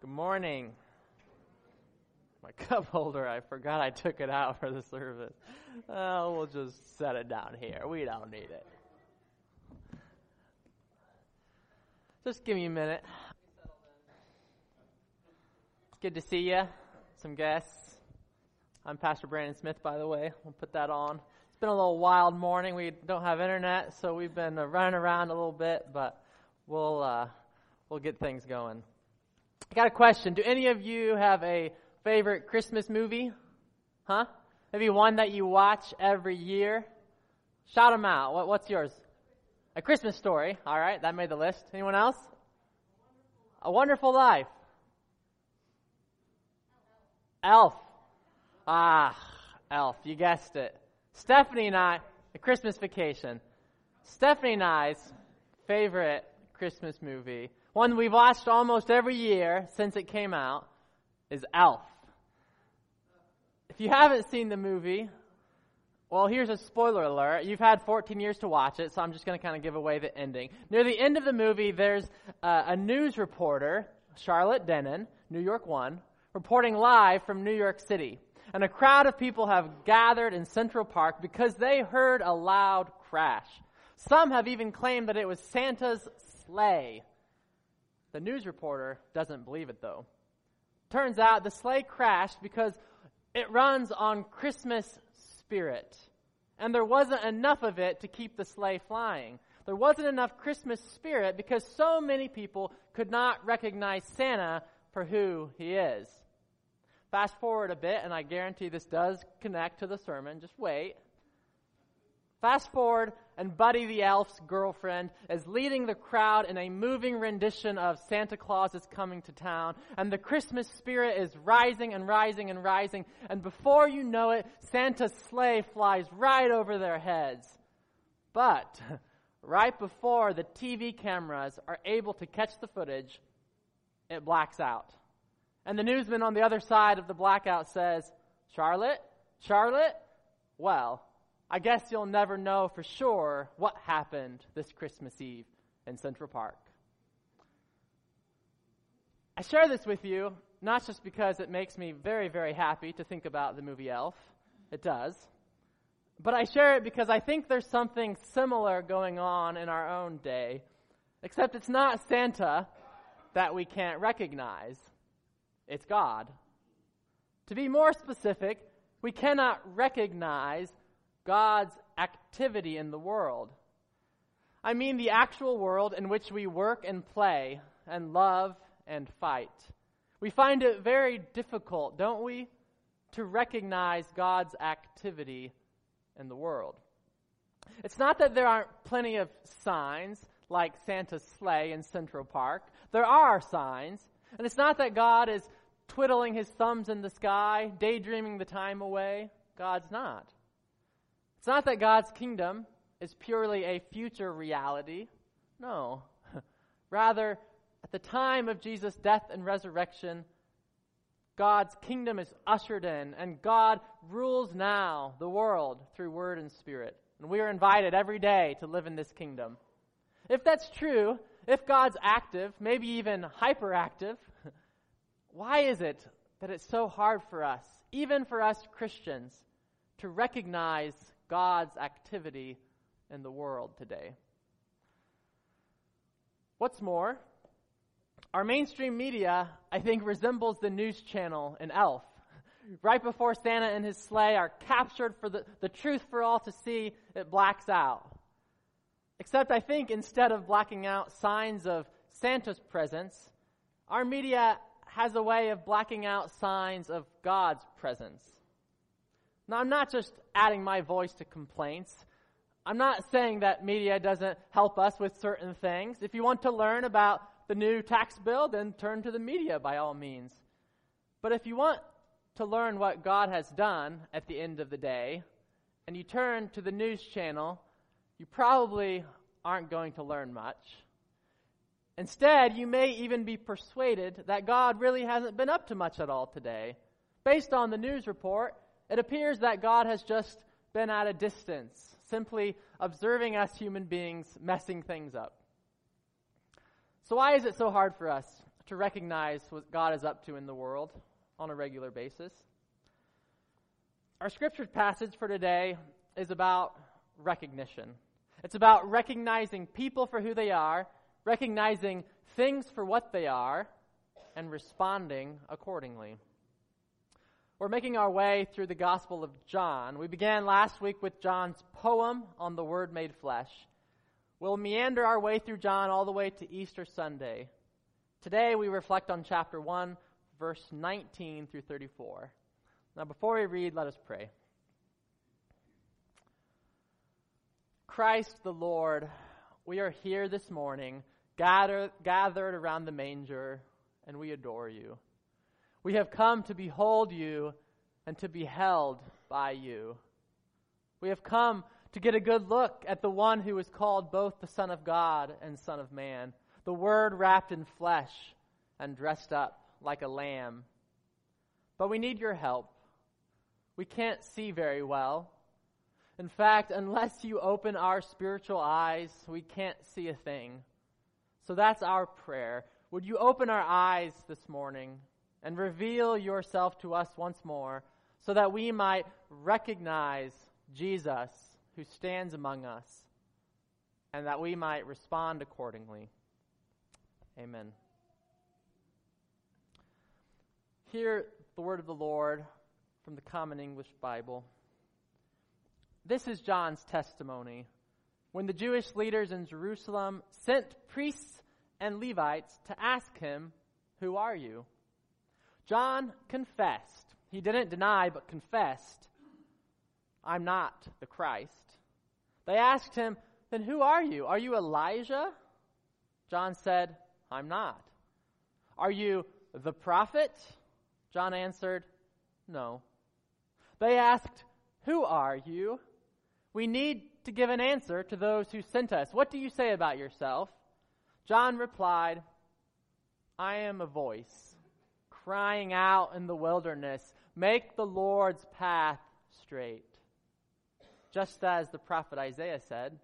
Good morning. My cup holder, I forgot I took it out for the service. Oh, we'll just set it down here. We don't need it. Just give me a minute. Good to see you. Some guests. I'm Pastor Brandon Smith, by the way. We'll put that on. It's been a little wild morning. We don't have internet, so we've been uh, running around a little bit, but we'll uh, we'll get things going. I got a question. Do any of you have a favorite Christmas movie? Huh? Maybe one that you watch every year? Shout them out. What, what's yours? A Christmas story. All right, that made the list. Anyone else? A Wonderful Life. Elf. Ah, Elf. You guessed it. Stephanie and I, a Christmas vacation. Stephanie and I's favorite Christmas movie, one we've watched almost every year since it came out, is Elf. If you haven't seen the movie, well, here's a spoiler alert. You've had 14 years to watch it, so I'm just going to kind of give away the ending. Near the end of the movie, there's uh, a news reporter, Charlotte Dennen, New York One, reporting live from New York City. And a crowd of people have gathered in Central Park because they heard a loud crash. Some have even claimed that it was Santa's sleigh. The news reporter doesn't believe it, though. Turns out the sleigh crashed because it runs on Christmas spirit. And there wasn't enough of it to keep the sleigh flying. There wasn't enough Christmas spirit because so many people could not recognize Santa for who he is. Fast forward a bit, and I guarantee this does connect to the sermon. Just wait. Fast forward, and Buddy the Elf's girlfriend is leading the crowd in a moving rendition of Santa Claus is Coming to Town, and the Christmas spirit is rising and rising and rising, and before you know it, Santa's sleigh flies right over their heads. But, right before the TV cameras are able to catch the footage, it blacks out. And the newsman on the other side of the blackout says, Charlotte? Charlotte? Well, I guess you'll never know for sure what happened this Christmas Eve in Central Park. I share this with you not just because it makes me very, very happy to think about the movie Elf. It does. But I share it because I think there's something similar going on in our own day, except it's not Santa that we can't recognize. It's God. To be more specific, we cannot recognize God's activity in the world. I mean the actual world in which we work and play and love and fight. We find it very difficult, don't we, to recognize God's activity in the world. It's not that there aren't plenty of signs like Santa's sleigh in Central Park. There are signs. And it's not that God is twiddling his thumbs in the sky, daydreaming the time away. God's not. It's not that God's kingdom is purely a future reality. No. Rather, at the time of Jesus' death and resurrection, God's kingdom is ushered in, and God rules now the world through word and spirit. And we are invited every day to live in this kingdom. If that's true, if God's active, maybe even hyperactive, why is it that it's so hard for us, even for us Christians, to recognize God's activity in the world today. What's more, our mainstream media, I think, resembles the news channel in Elf. Right before Santa and his sleigh are captured for the, the truth for all to see, it blacks out. Except I think instead of blacking out signs of Santa's presence, our media has a way of blacking out signs of God's presence. Now, I'm not just adding my voice to complaints. I'm not saying that media doesn't help us with certain things. If you want to learn about the new tax bill, then turn to the media by all means. But if you want to learn what God has done at the end of the day, and you turn to the news channel, you probably aren't going to learn much. Instead, you may even be persuaded that God really hasn't been up to much at all today. Based on the news report, it appears that God has just been at a distance, simply observing us human beings messing things up. So, why is it so hard for us to recognize what God is up to in the world on a regular basis. Our scripture passage for today is about recognition. It's about recognizing people for who they are, recognizing things for what they are, and responding accordingly. We're making our way through the Gospel of John. We began last week with John's poem on the Word made flesh. We'll meander our way through John all the way to Easter Sunday. Today we reflect on chapter 1, verse 19 through 34. Now, before we read, let us pray. Christ the Lord, we are here this morning, gathered, gathered around the manger, and we adore you. We have come to behold you and to be held by you. We have come to get a good look at the one who is called both the Son of God and Son of Man, the Word wrapped in flesh and dressed up like a lamb. But we need your help. We can't see very well. In fact, unless you open our spiritual eyes, we can't see a thing. So that's our prayer. Would you open our eyes this morning and reveal yourself to us once more so that we might recognize Jesus who stands among us and that we might respond accordingly? Amen. Hear the word of the Lord from the Common English Bible. This is John's testimony. When the Jewish leaders in Jerusalem sent priests and Levites to ask him, Who are you? John confessed. He didn't deny, but confessed, I'm not the Christ. They asked him, Then who are you? Are you Elijah? John said, I'm not. Are you the prophet? John answered, No. They asked, Who are you? We need to give an answer to those who sent us. What do you say about yourself? John replied, I am a voice crying out in the wilderness, Make the Lord's path straight. Just as the prophet Isaiah said.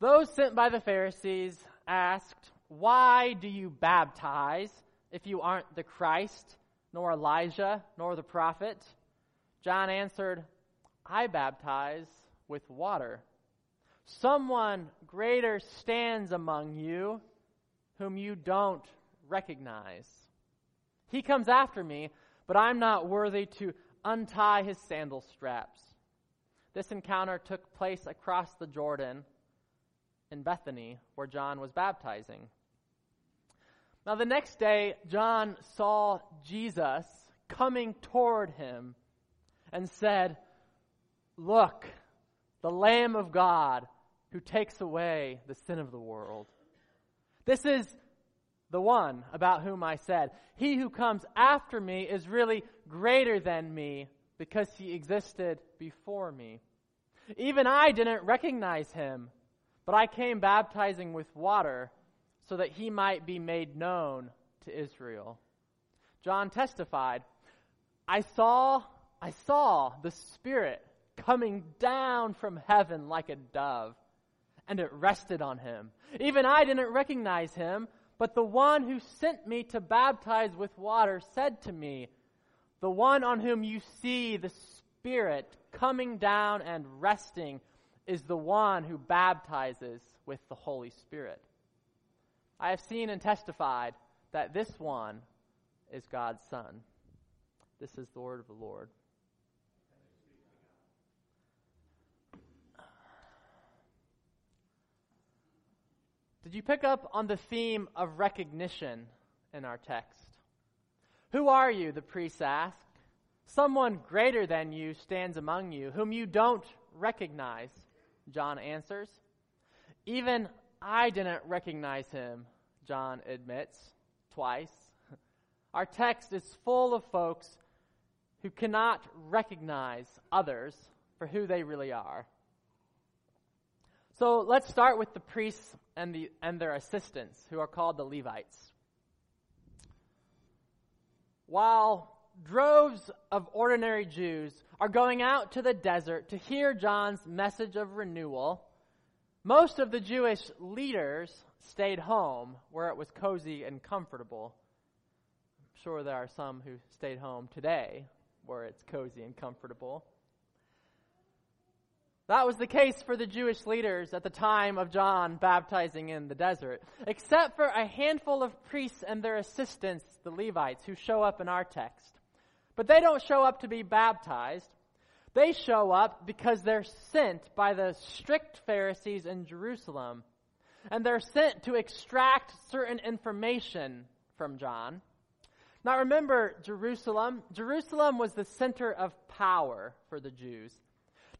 Those sent by the Pharisees asked, Why do you baptize if you aren't the Christ, nor Elijah, nor the prophet? John answered, I baptize with water. Someone greater stands among you whom you don't recognize. He comes after me, but I'm not worthy to untie his sandal straps. This encounter took place across the Jordan in Bethany, where John was baptizing. Now, the next day, John saw Jesus coming toward him and said, Look, the Lamb of God who takes away the sin of the world. This is the one about whom I said, He who comes after me is really greater than me because he existed before me. Even I didn't recognize him, but I came baptizing with water so that he might be made known to Israel. John testified, I saw, I saw the Spirit coming down from heaven like a dove, and it rested on him. Even I didn't recognize him, but the one who sent me to baptize with water said to me, The one on whom you see the Spirit coming down and resting is the one who baptizes with the Holy Spirit. I have seen and testified that this one is God's Son. This is the word of the Lord. Did you pick up on the theme of recognition in our text? Who are you? The priest ask. Someone greater than you stands among you, whom you don't recognize, John answers. Even I didn't recognize him, John admits twice. Our text is full of folks who cannot recognize others for who they really are. So let's start with the priests and, the, and their assistants, who are called the Levites. While droves of ordinary Jews are going out to the desert to hear John's message of renewal, Most of the Jewish leaders stayed home where it was cozy and comfortable. I'm sure there are some who stayed home today where it's cozy and comfortable. That was the case for the Jewish leaders at the time of John baptizing in the desert, except for a handful of priests and their assistants, the Levites, who show up in our text. But they don't show up to be baptized. They show up because they're sent by the strict Pharisees in Jerusalem. And they're sent to extract certain information from John. Now remember Jerusalem. Jerusalem was the center of power for the Jews.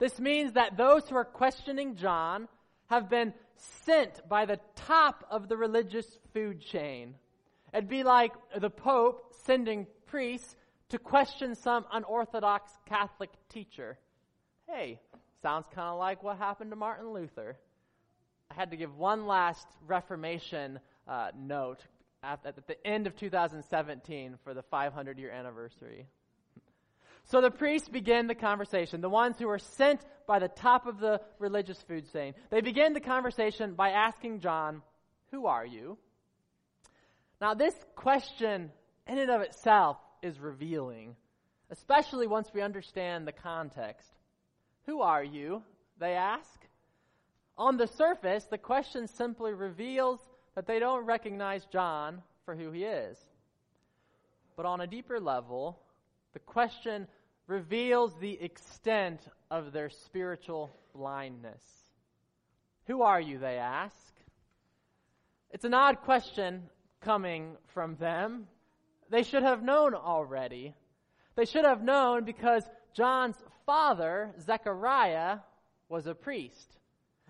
This means that those who are questioning John have been sent by the top of the religious food chain. It'd be like the Pope sending priests to question some unorthodox Catholic teacher. Hey, sounds kind of like what happened to Martin Luther. I had to give one last Reformation uh, note at, at the end of 2017 for the 500 year anniversary. So the priests begin the conversation, the ones who were sent by the top of the religious food chain. They begin the conversation by asking John, Who are you? Now, this question, in and of itself, is revealing, especially once we understand the context. Who are you? They ask. On the surface, the question simply reveals that they don't recognize John for who he is. But on a deeper level, the question reveals the extent of their spiritual blindness. Who are you, they ask? It's an odd question coming from them. They should have known already. They should have known because John's father, Zechariah, was a priest.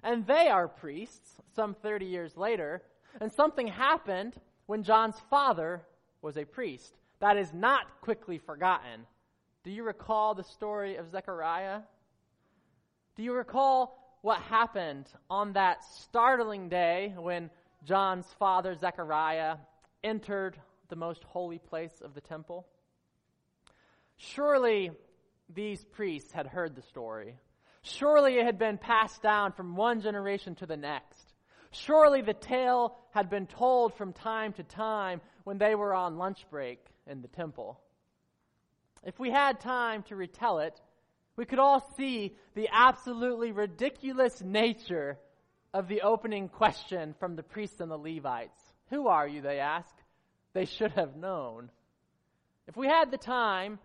And they are priests some 30 years later. And something happened when John's father was a priest. That is not quickly forgotten. Do you recall the story of Zechariah? Do you recall what happened on that startling day when John's father, Zechariah, entered the most holy place of the temple? Surely these priests had heard the story. Surely it had been passed down from one generation to the next. Surely the tale had been told from time to time when they were on lunch break in the temple. If we had time to retell it, we could all see the absolutely ridiculous nature of the opening question from the priests and the Levites. Who are you, they ask. They should have known. If we had the time,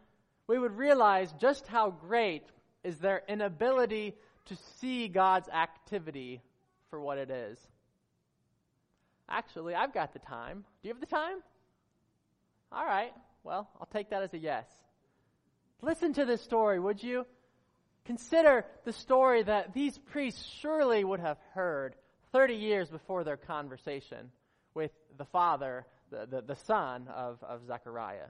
we would realize just how great is their inability to see God's activity for what it is. Actually, I've got the time. Do you have the time? All right. Well, I'll take that as a yes. Listen to this story, would you? Consider the story that these priests surely would have heard 30 years before their conversation with the father, the, the, the son of, of Zechariah.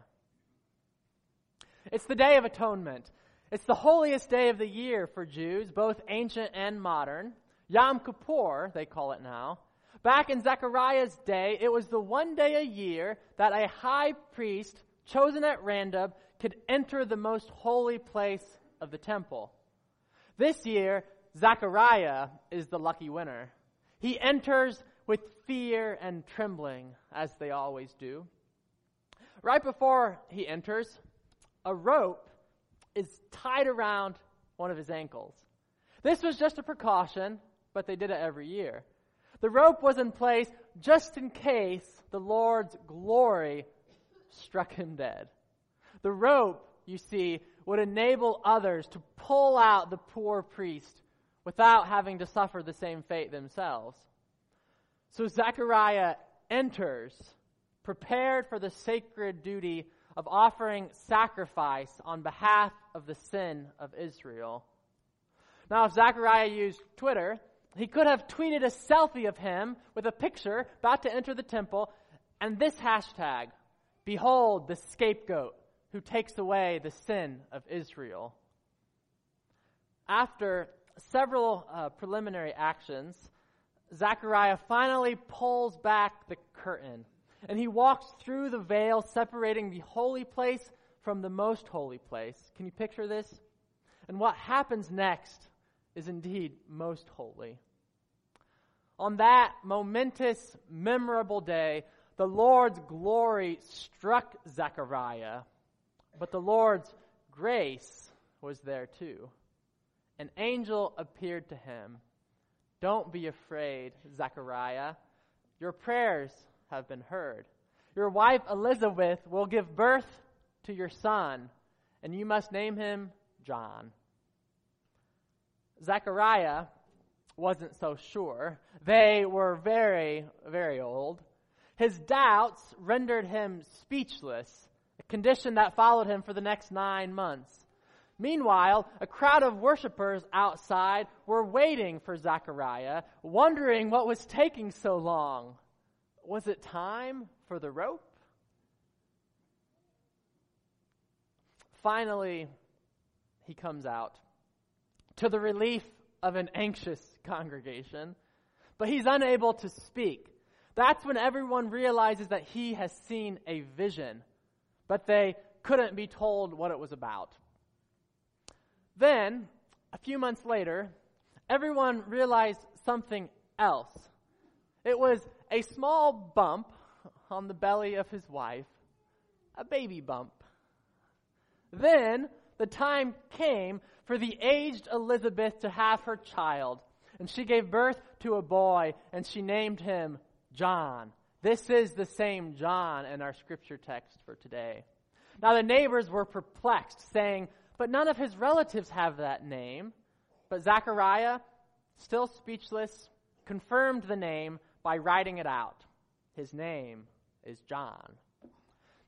It's the Day of Atonement. It's the holiest day of the year for Jews, both ancient and modern. Yom Kippur, they call it now. Back in Zechariah's day, it was the one day a year that a high priest, chosen at random, could enter the most holy place of the temple. This year, Zechariah is the lucky winner. He enters with fear and trembling, as they always do. Right before he enters, a rope is tied around one of his ankles. This was just a precaution, but they did it every year. The rope was in place just in case the Lord's glory struck him dead. The rope, you see, would enable others to pull out the poor priest without having to suffer the same fate themselves. So Zechariah enters, prepared for the sacred duty of offering sacrifice on behalf of the sin of Israel. Now, if Zechariah used Twitter, he could have tweeted a selfie of him with a picture about to enter the temple and this hashtag, Behold the scapegoat who takes away the sin of Israel. After several uh, preliminary actions, Zechariah finally pulls back the curtain and he walks through the veil separating the holy place from the most holy place. Can you picture this? And what happens next is indeed most holy. On that momentous, memorable day, the Lord's glory struck Zechariah, but the Lord's grace was there too. An angel appeared to him. Don't be afraid, Zechariah. Your prayers have been heard. Your wife Elizabeth will give birth to your son, and you must name him John. Zechariah wasn't so sure. They were very, very old. His doubts rendered him speechless, a condition that followed him for the next nine months. Meanwhile, a crowd of worshippers outside were waiting for Zechariah, wondering what was taking so long. Was it time for the rope? Finally, he comes out to the relief of an anxious congregation, but he's unable to speak. That's when everyone realizes that he has seen a vision, but they couldn't be told what it was about. Then, a few months later, everyone realized something else. It was a small bump on the belly of his wife, a baby bump. Then the time came for the aged Elizabeth to have her child, and she gave birth to a boy, and she named him John. This is the same John in our scripture text for today. Now the neighbors were perplexed, saying, But none of his relatives have that name. But Zechariah, still speechless, confirmed the name by writing it out. His name is John.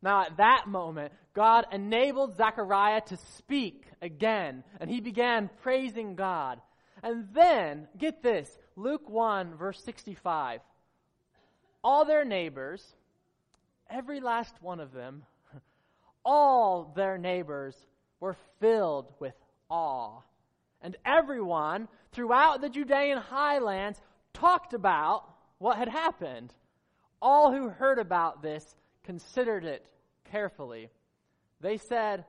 Now, at that moment, God enabled Zechariah to speak again, and he began praising God. And then, get this Luke 1, verse 65. All their neighbors, every last one of them, all their neighbors were filled with awe. And everyone throughout the Judean highlands talked about what had happened. All who heard about this considered it carefully. They said,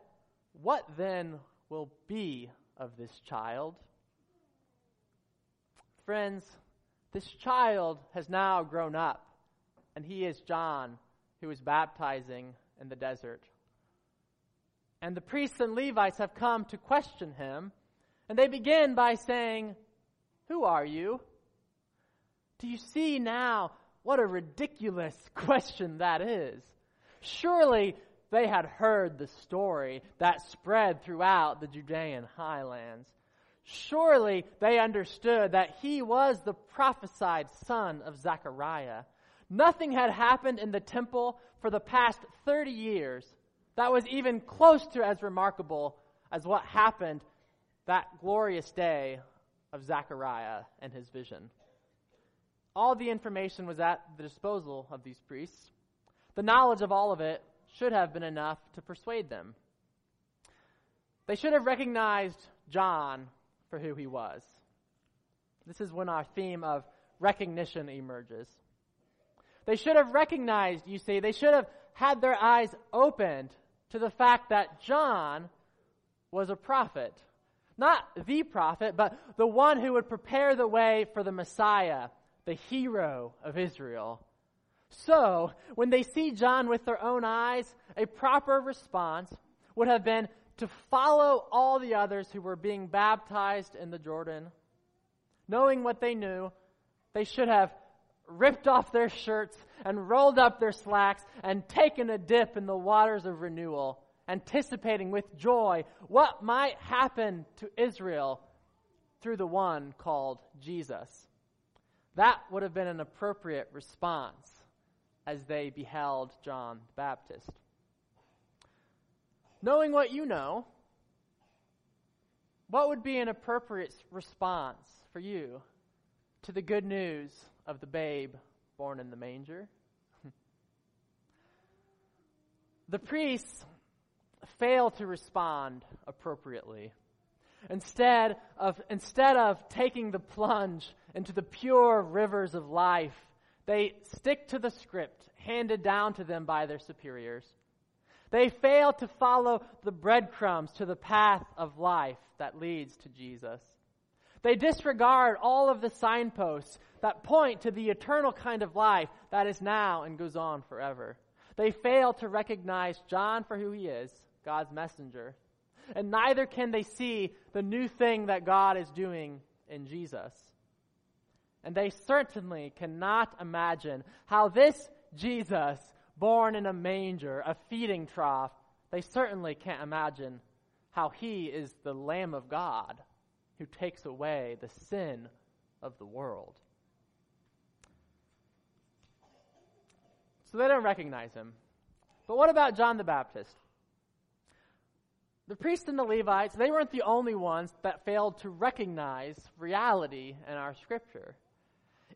What then will be of this child? Friends, this child has now grown up, and he is John, who is baptizing in the desert. And the priests and Levites have come to question him, and they begin by saying, Who are you? Do you see now what a ridiculous question that is? Surely they had heard the story that spread throughout the Judean highlands. Surely they understood that he was the prophesied son of Zechariah. Nothing had happened in the temple for the past 30 years that was even close to as remarkable as what happened that glorious day of Zechariah and his vision. All the information was at the disposal of these priests. The knowledge of all of it should have been enough to persuade them. They should have recognized John for who he was. This is when our theme of recognition emerges. They should have recognized, you see, they should have had their eyes opened to the fact that John was a prophet. Not the prophet, but the one who would prepare the way for the Messiah, the hero of Israel. So, when they see John with their own eyes, a proper response would have been to follow all the others who were being baptized in the Jordan. Knowing what they knew, they should have ripped off their shirts and rolled up their slacks and taken a dip in the waters of renewal, anticipating with joy what might happen to Israel through the one called Jesus. That would have been an appropriate response as they beheld John the Baptist. Knowing what you know, what would be an appropriate response for you to the good news of the babe born in the manger? the priests fail to respond appropriately. Instead of, instead of taking the plunge into the pure rivers of life they stick to the script handed down to them by their superiors. They fail to follow the breadcrumbs to the path of life that leads to Jesus. They disregard all of the signposts that point to the eternal kind of life that is now and goes on forever. They fail to recognize John for who he is, God's messenger. And neither can they see the new thing that God is doing in Jesus. And they certainly cannot imagine how this Jesus, born in a manger, a feeding trough, they certainly can't imagine how he is the Lamb of God who takes away the sin of the world. So they don't recognize him. But what about John the Baptist? The priests and the Levites, they weren't the only ones that failed to recognize reality in our scripture.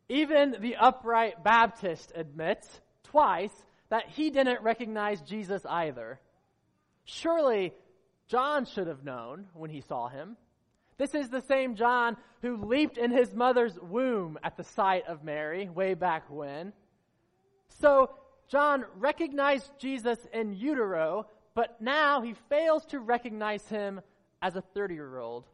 Even the upright Baptist admits twice that he didn't recognize Jesus either. Surely John should have known when he saw him. This is the same John who leaped in his mother's womb at the sight of Mary way back when. So John recognized Jesus in utero, but now he fails to recognize him as a 30 year old.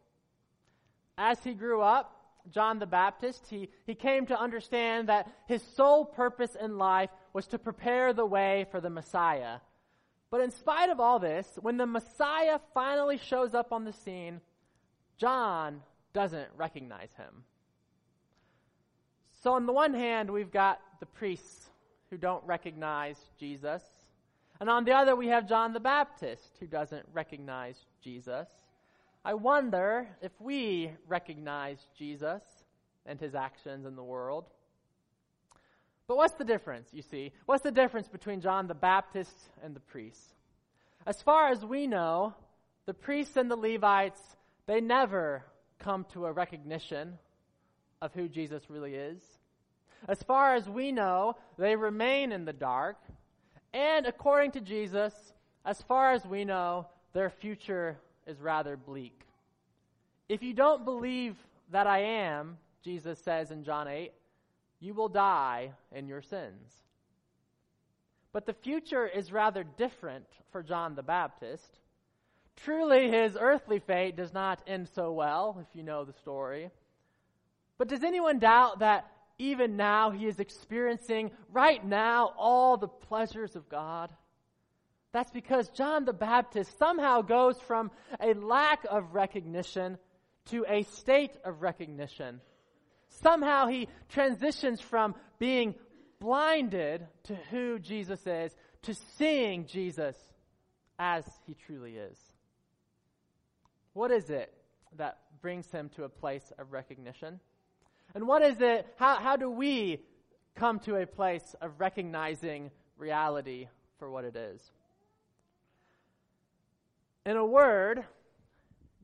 As he grew up, John the Baptist, he, he came to understand that his sole purpose in life was to prepare the way for the Messiah. But in spite of all this, when the Messiah finally shows up on the scene, John doesn't recognize him. So, on the one hand, we've got the priests who don't recognize Jesus. And on the other, we have John the Baptist who doesn't recognize Jesus. I wonder if we recognize Jesus and his actions in the world. But what's the difference, you see? What's the difference between John the Baptist and the priests? As far as we know, the priests and the Levites, they never come to a recognition of who Jesus really is. As far as we know, they remain in the dark. And according to Jesus, as far as we know, their future is rather bleak. If you don't believe that I am, Jesus says in John 8, you will die in your sins. But the future is rather different for John the Baptist. Truly, his earthly fate does not end so well, if you know the story. But does anyone doubt that even now he is experiencing right now all the pleasures of God? That's because John the Baptist somehow goes from a lack of recognition to a state of recognition. Somehow he transitions from being blinded to who Jesus is to seeing Jesus as he truly is. What is it that brings him to a place of recognition? And what is it, how, how do we come to a place of recognizing reality for what it is? In a word,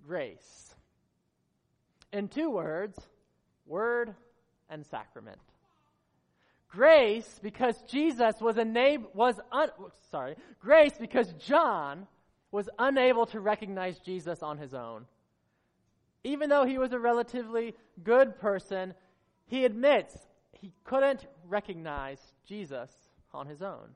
grace. In two words, word and sacrament. Grace because Jesus was unable, was un, sorry, grace because John was unable to recognize Jesus on his own. Even though he was a relatively good person, he admits he couldn't recognize Jesus on his own.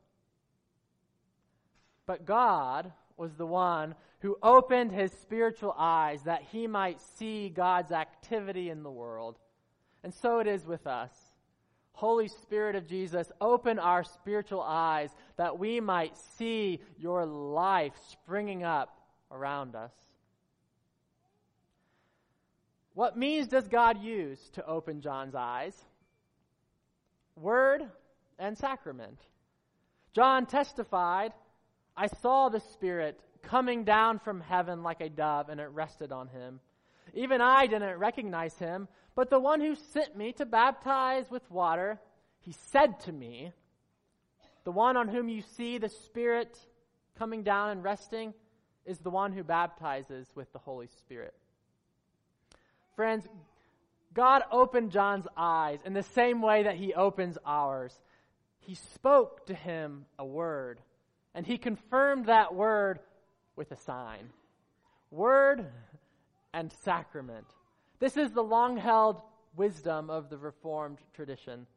But God was the one who opened his spiritual eyes that he might see God's activity in the world. And so it is with us. Holy Spirit of Jesus, open our spiritual eyes that we might see your life springing up around us. What means does God use to open John's eyes? Word and sacrament. John testified, I saw the Spirit coming down from heaven like a dove, and it rested on him. Even I didn't recognize him, but the one who sent me to baptize with water, he said to me, The one on whom you see the Spirit coming down and resting is the one who baptizes with the Holy Spirit. Friends, God opened John's eyes in the same way that he opens ours. He spoke to him a word, and he confirmed that word with a sign. Word and sacrament. This is the long held wisdom of the Reformed tradition.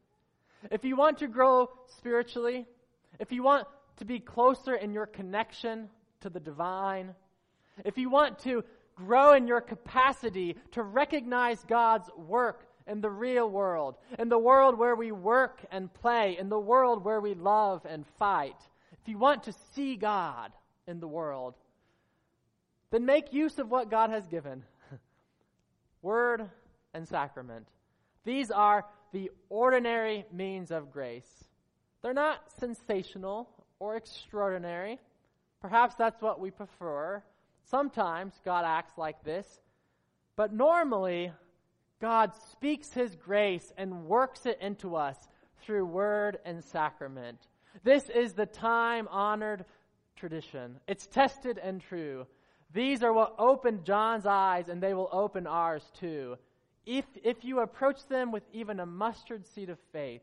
If you want to grow spiritually, if you want to be closer in your connection to the divine, if you want to grow in your capacity to recognize God's work in the real world, in the world where we work and play, in the world where we love and fight, if you want to see God in the world, then make use of what God has given word and sacrament. These are the ordinary means of grace. They're not sensational or extraordinary. Perhaps that's what we prefer. Sometimes God acts like this. But normally, God speaks His grace and works it into us through word and sacrament. This is the time honored tradition. It's tested and true. These are what opened John's eyes, and they will open ours too. If, if you approach them with even a mustard seed of faith,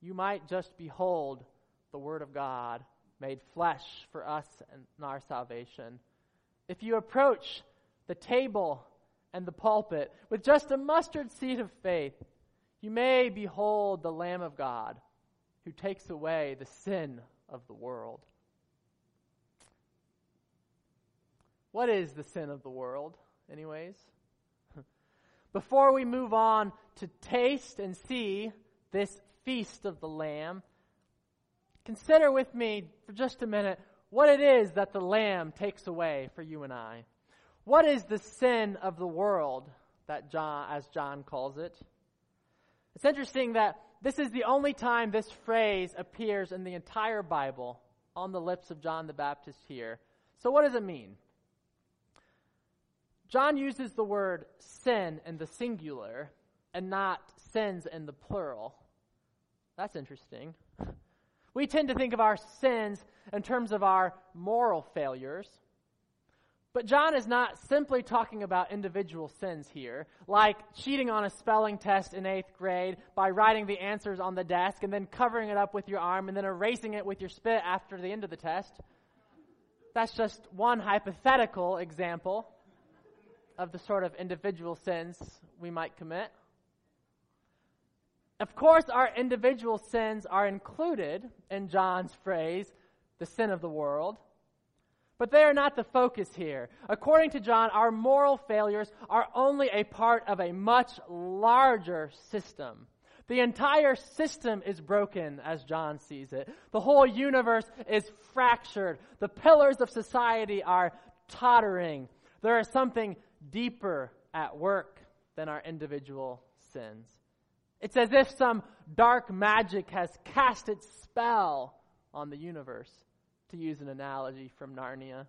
you might just behold the Word of God made flesh for us and our salvation. If you approach the table and the pulpit with just a mustard seed of faith, you may behold the Lamb of God who takes away the sin of the world. What is the sin of the world, anyways? Before we move on to taste and see this feast of the Lamb, consider with me for just a minute what it is that the Lamb takes away for you and I. What is the sin of the world that John, as John calls it? It's interesting that this is the only time this phrase appears in the entire Bible on the lips of John the Baptist here. So, what does it mean? John uses the word sin in the singular and not sins in the plural. That's interesting. We tend to think of our sins in terms of our moral failures. But John is not simply talking about individual sins here, like cheating on a spelling test in eighth grade by writing the answers on the desk and then covering it up with your arm and then erasing it with your spit after the end of the test. That's just one hypothetical example of the sort of individual sins we might commit. Of course, our individual sins are included in John's phrase, the sin of the world. But they are not the focus here. According to John, our moral failures are only a part of a much larger system. The entire system is broken as John sees it. The whole universe is fractured. The pillars of society are tottering. There is something deeper at work than our individual sins. It's as if some dark magic has cast its spell on the universe to use an analogy from Narnia.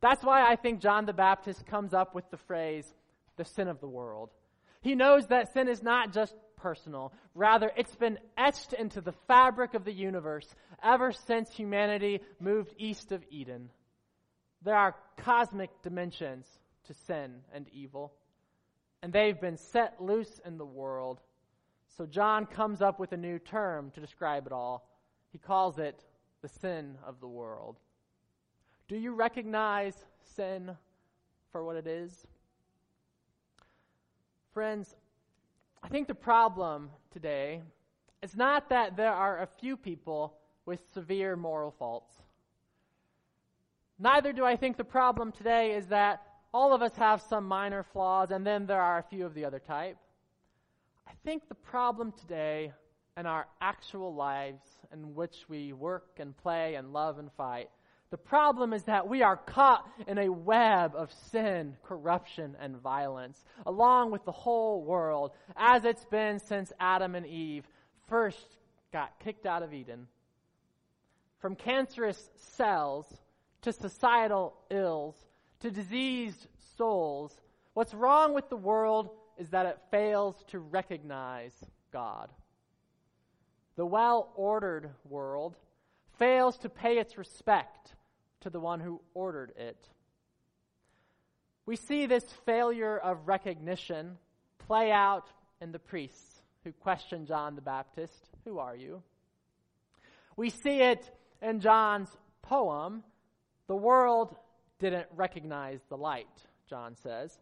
That's why I think John the Baptist comes up with the phrase, the sin of the world. He knows that sin is not just personal. Rather, it's been etched into the fabric of the universe ever since humanity moved east of Eden. There are cosmic dimensions to sin and evil, and they've been set loose in the world. So John comes up with a new term to describe it all. He calls it the sin of the world. Do you recognize sin for what it is? Friends, I think the problem today is not that there are a few people with severe moral faults. Neither do I think the problem today is that all of us have some minor flaws and then there are a few of the other type. I think the problem today in our actual lives in which we work and play and love and fight. The problem is that we are caught in a web of sin, corruption, and violence, along with the whole world, as it's been since Adam and Eve first got kicked out of Eden. From cancerous cells to societal ills to diseased souls, what's wrong with the world is that it fails to recognize God the well ordered world fails to pay its respect to the one who ordered it. We see this failure of recognition play out in the priests who question John the Baptist Who are you? We see it in John's poem The world didn't recognize the light, John says.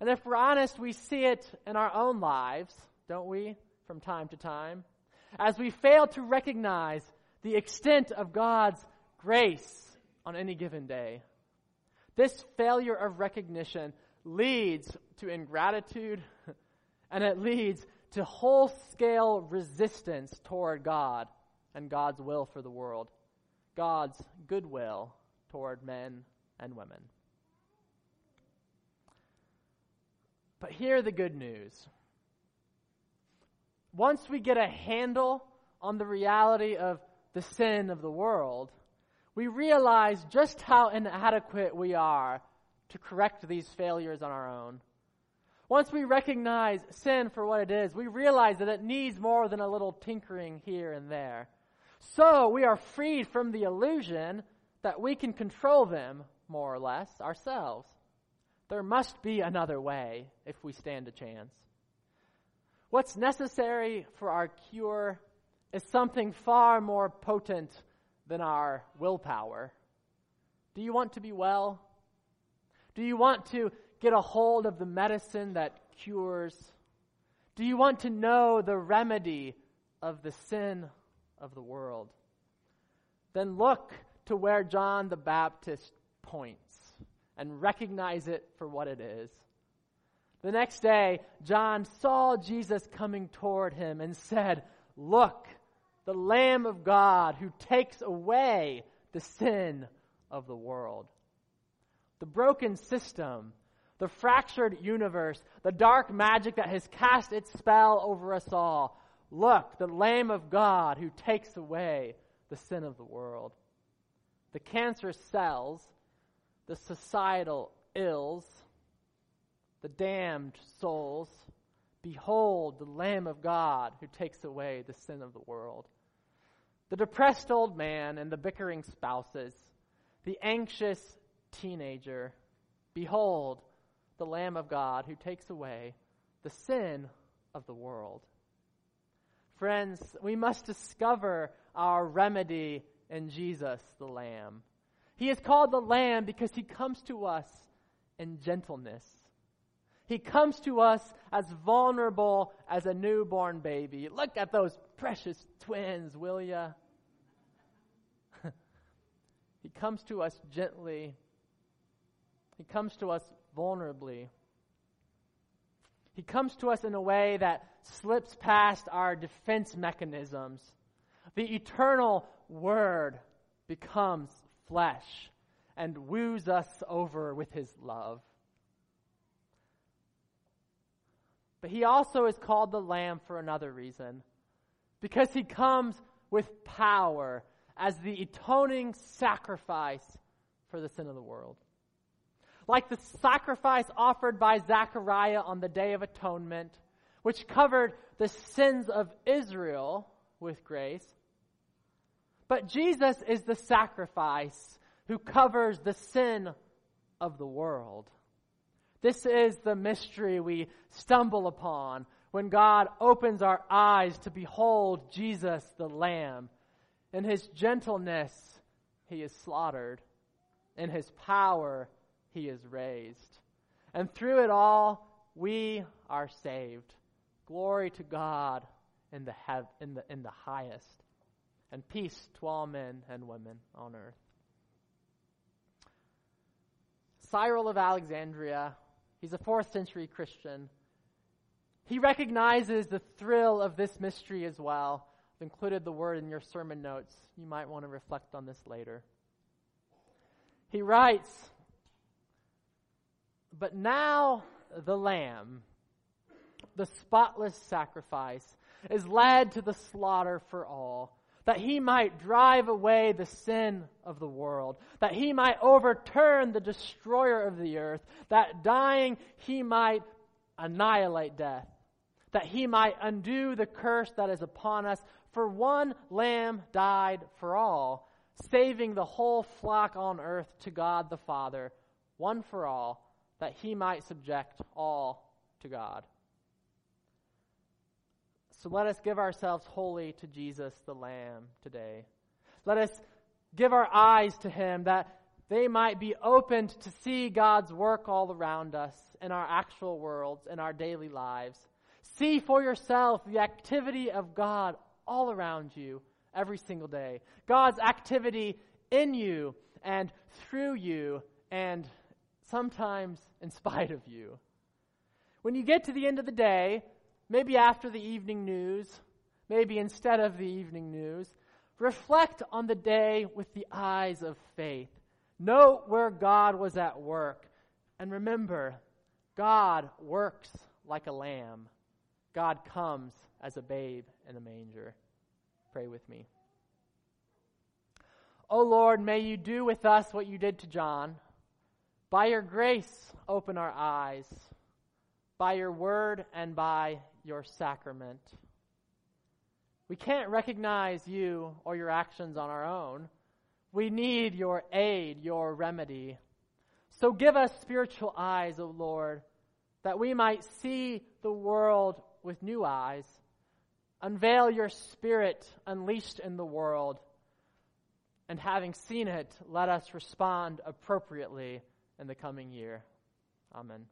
And if we're honest, we see it in our own lives, don't we, from time to time? as we fail to recognize the extent of God's grace on any given day. This failure of recognition leads to ingratitude and it leads to whole scale resistance toward God and God's will for the world, God's goodwill toward men and women. But hear the good news. Once we get a handle on the reality of the sin of the world, we realize just how inadequate we are to correct these failures on our own. Once we recognize sin for what it is, we realize that it needs more than a little tinkering here and there. So we are freed from the illusion that we can control them, more or less, ourselves. There must be another way if we stand a chance. What's necessary for our cure is something far more potent than our willpower. Do you want to be well? Do you want to get a hold of the medicine that cures? Do you want to know the remedy of the sin of the world? Then look to where John the Baptist points and recognize it for what it is. The next day, John saw Jesus coming toward him and said, Look, the Lamb of God who takes away the sin of the world. The broken system, the fractured universe, the dark magic that has cast its spell over us all. Look, the Lamb of God who takes away the sin of the world. The cancerous cells, the societal ills, the damned souls, Behold the Lamb of God who takes away the sin of the world. The depressed old man and the bickering spouses, the anxious teenager, behold the Lamb of God who takes away the sin of the world. Friends, we must discover our remedy in Jesus the Lamb. He is called the Lamb because he comes to us in gentleness he comes to us as vulnerable as a newborn baby. Look at those precious twins, will ya? he comes to us gently. He comes to us vulnerably. He comes to us in a way that slips past our defense mechanisms. The eternal Word becomes flesh and woos us over with His love. But he also is called the Lamb for another reason. Because he comes with power as the atoning sacrifice for the sin of the world. Like the sacrifice offered by Zechariah on the Day of Atonement, which covered the sins of Israel with grace. But Jesus is the sacrifice who covers the sin of the world. This is the mystery we stumble upon when God opens our eyes to behold Jesus the Lamb. In his gentleness, he is slaughtered. In his power, he is raised. And through it all, we are saved. Glory to God in the, hev- in the, in the highest, and peace to all men and women on earth. Cyril of Alexandria He's a fourth century Christian. He recognizes the thrill of this mystery as well. I've included the word in your sermon notes. You might want to reflect on this later. He writes, But now the Lamb, the spotless sacrifice, is led to the slaughter for all that he might drive away the sin of the world, that he might overturn the destroyer of the earth, that dying he might annihilate death, that he might undo the curse that is upon us. For one lamb died for all, saving the whole flock on earth to God the Father, one for all, that he might subject all to God. So let us give ourselves wholly to Jesus the Lamb today. Let us give our eyes to Him that they might be opened to see God's work all around us in our actual worlds, in our daily lives. See for yourself the activity of God all around you every single day. God's activity in you and through you and sometimes in spite of you. When you get to the end of the day, maybe after the evening news, maybe instead of the evening news, reflect on the day with the eyes of faith. Note where God was at work. And remember, God works like a lamb. God comes as a babe in a manger. Pray with me. O Lord, may you do with us what you did to John. By your grace, open our eyes. By your word and by your sacrament. We can't recognize you or your actions on our own. We need your aid, your remedy. So give us spiritual eyes, O Lord, that we might see the world with new eyes. Unveil your spirit unleashed in the world. And having seen it, let us respond appropriately in the coming year. Amen.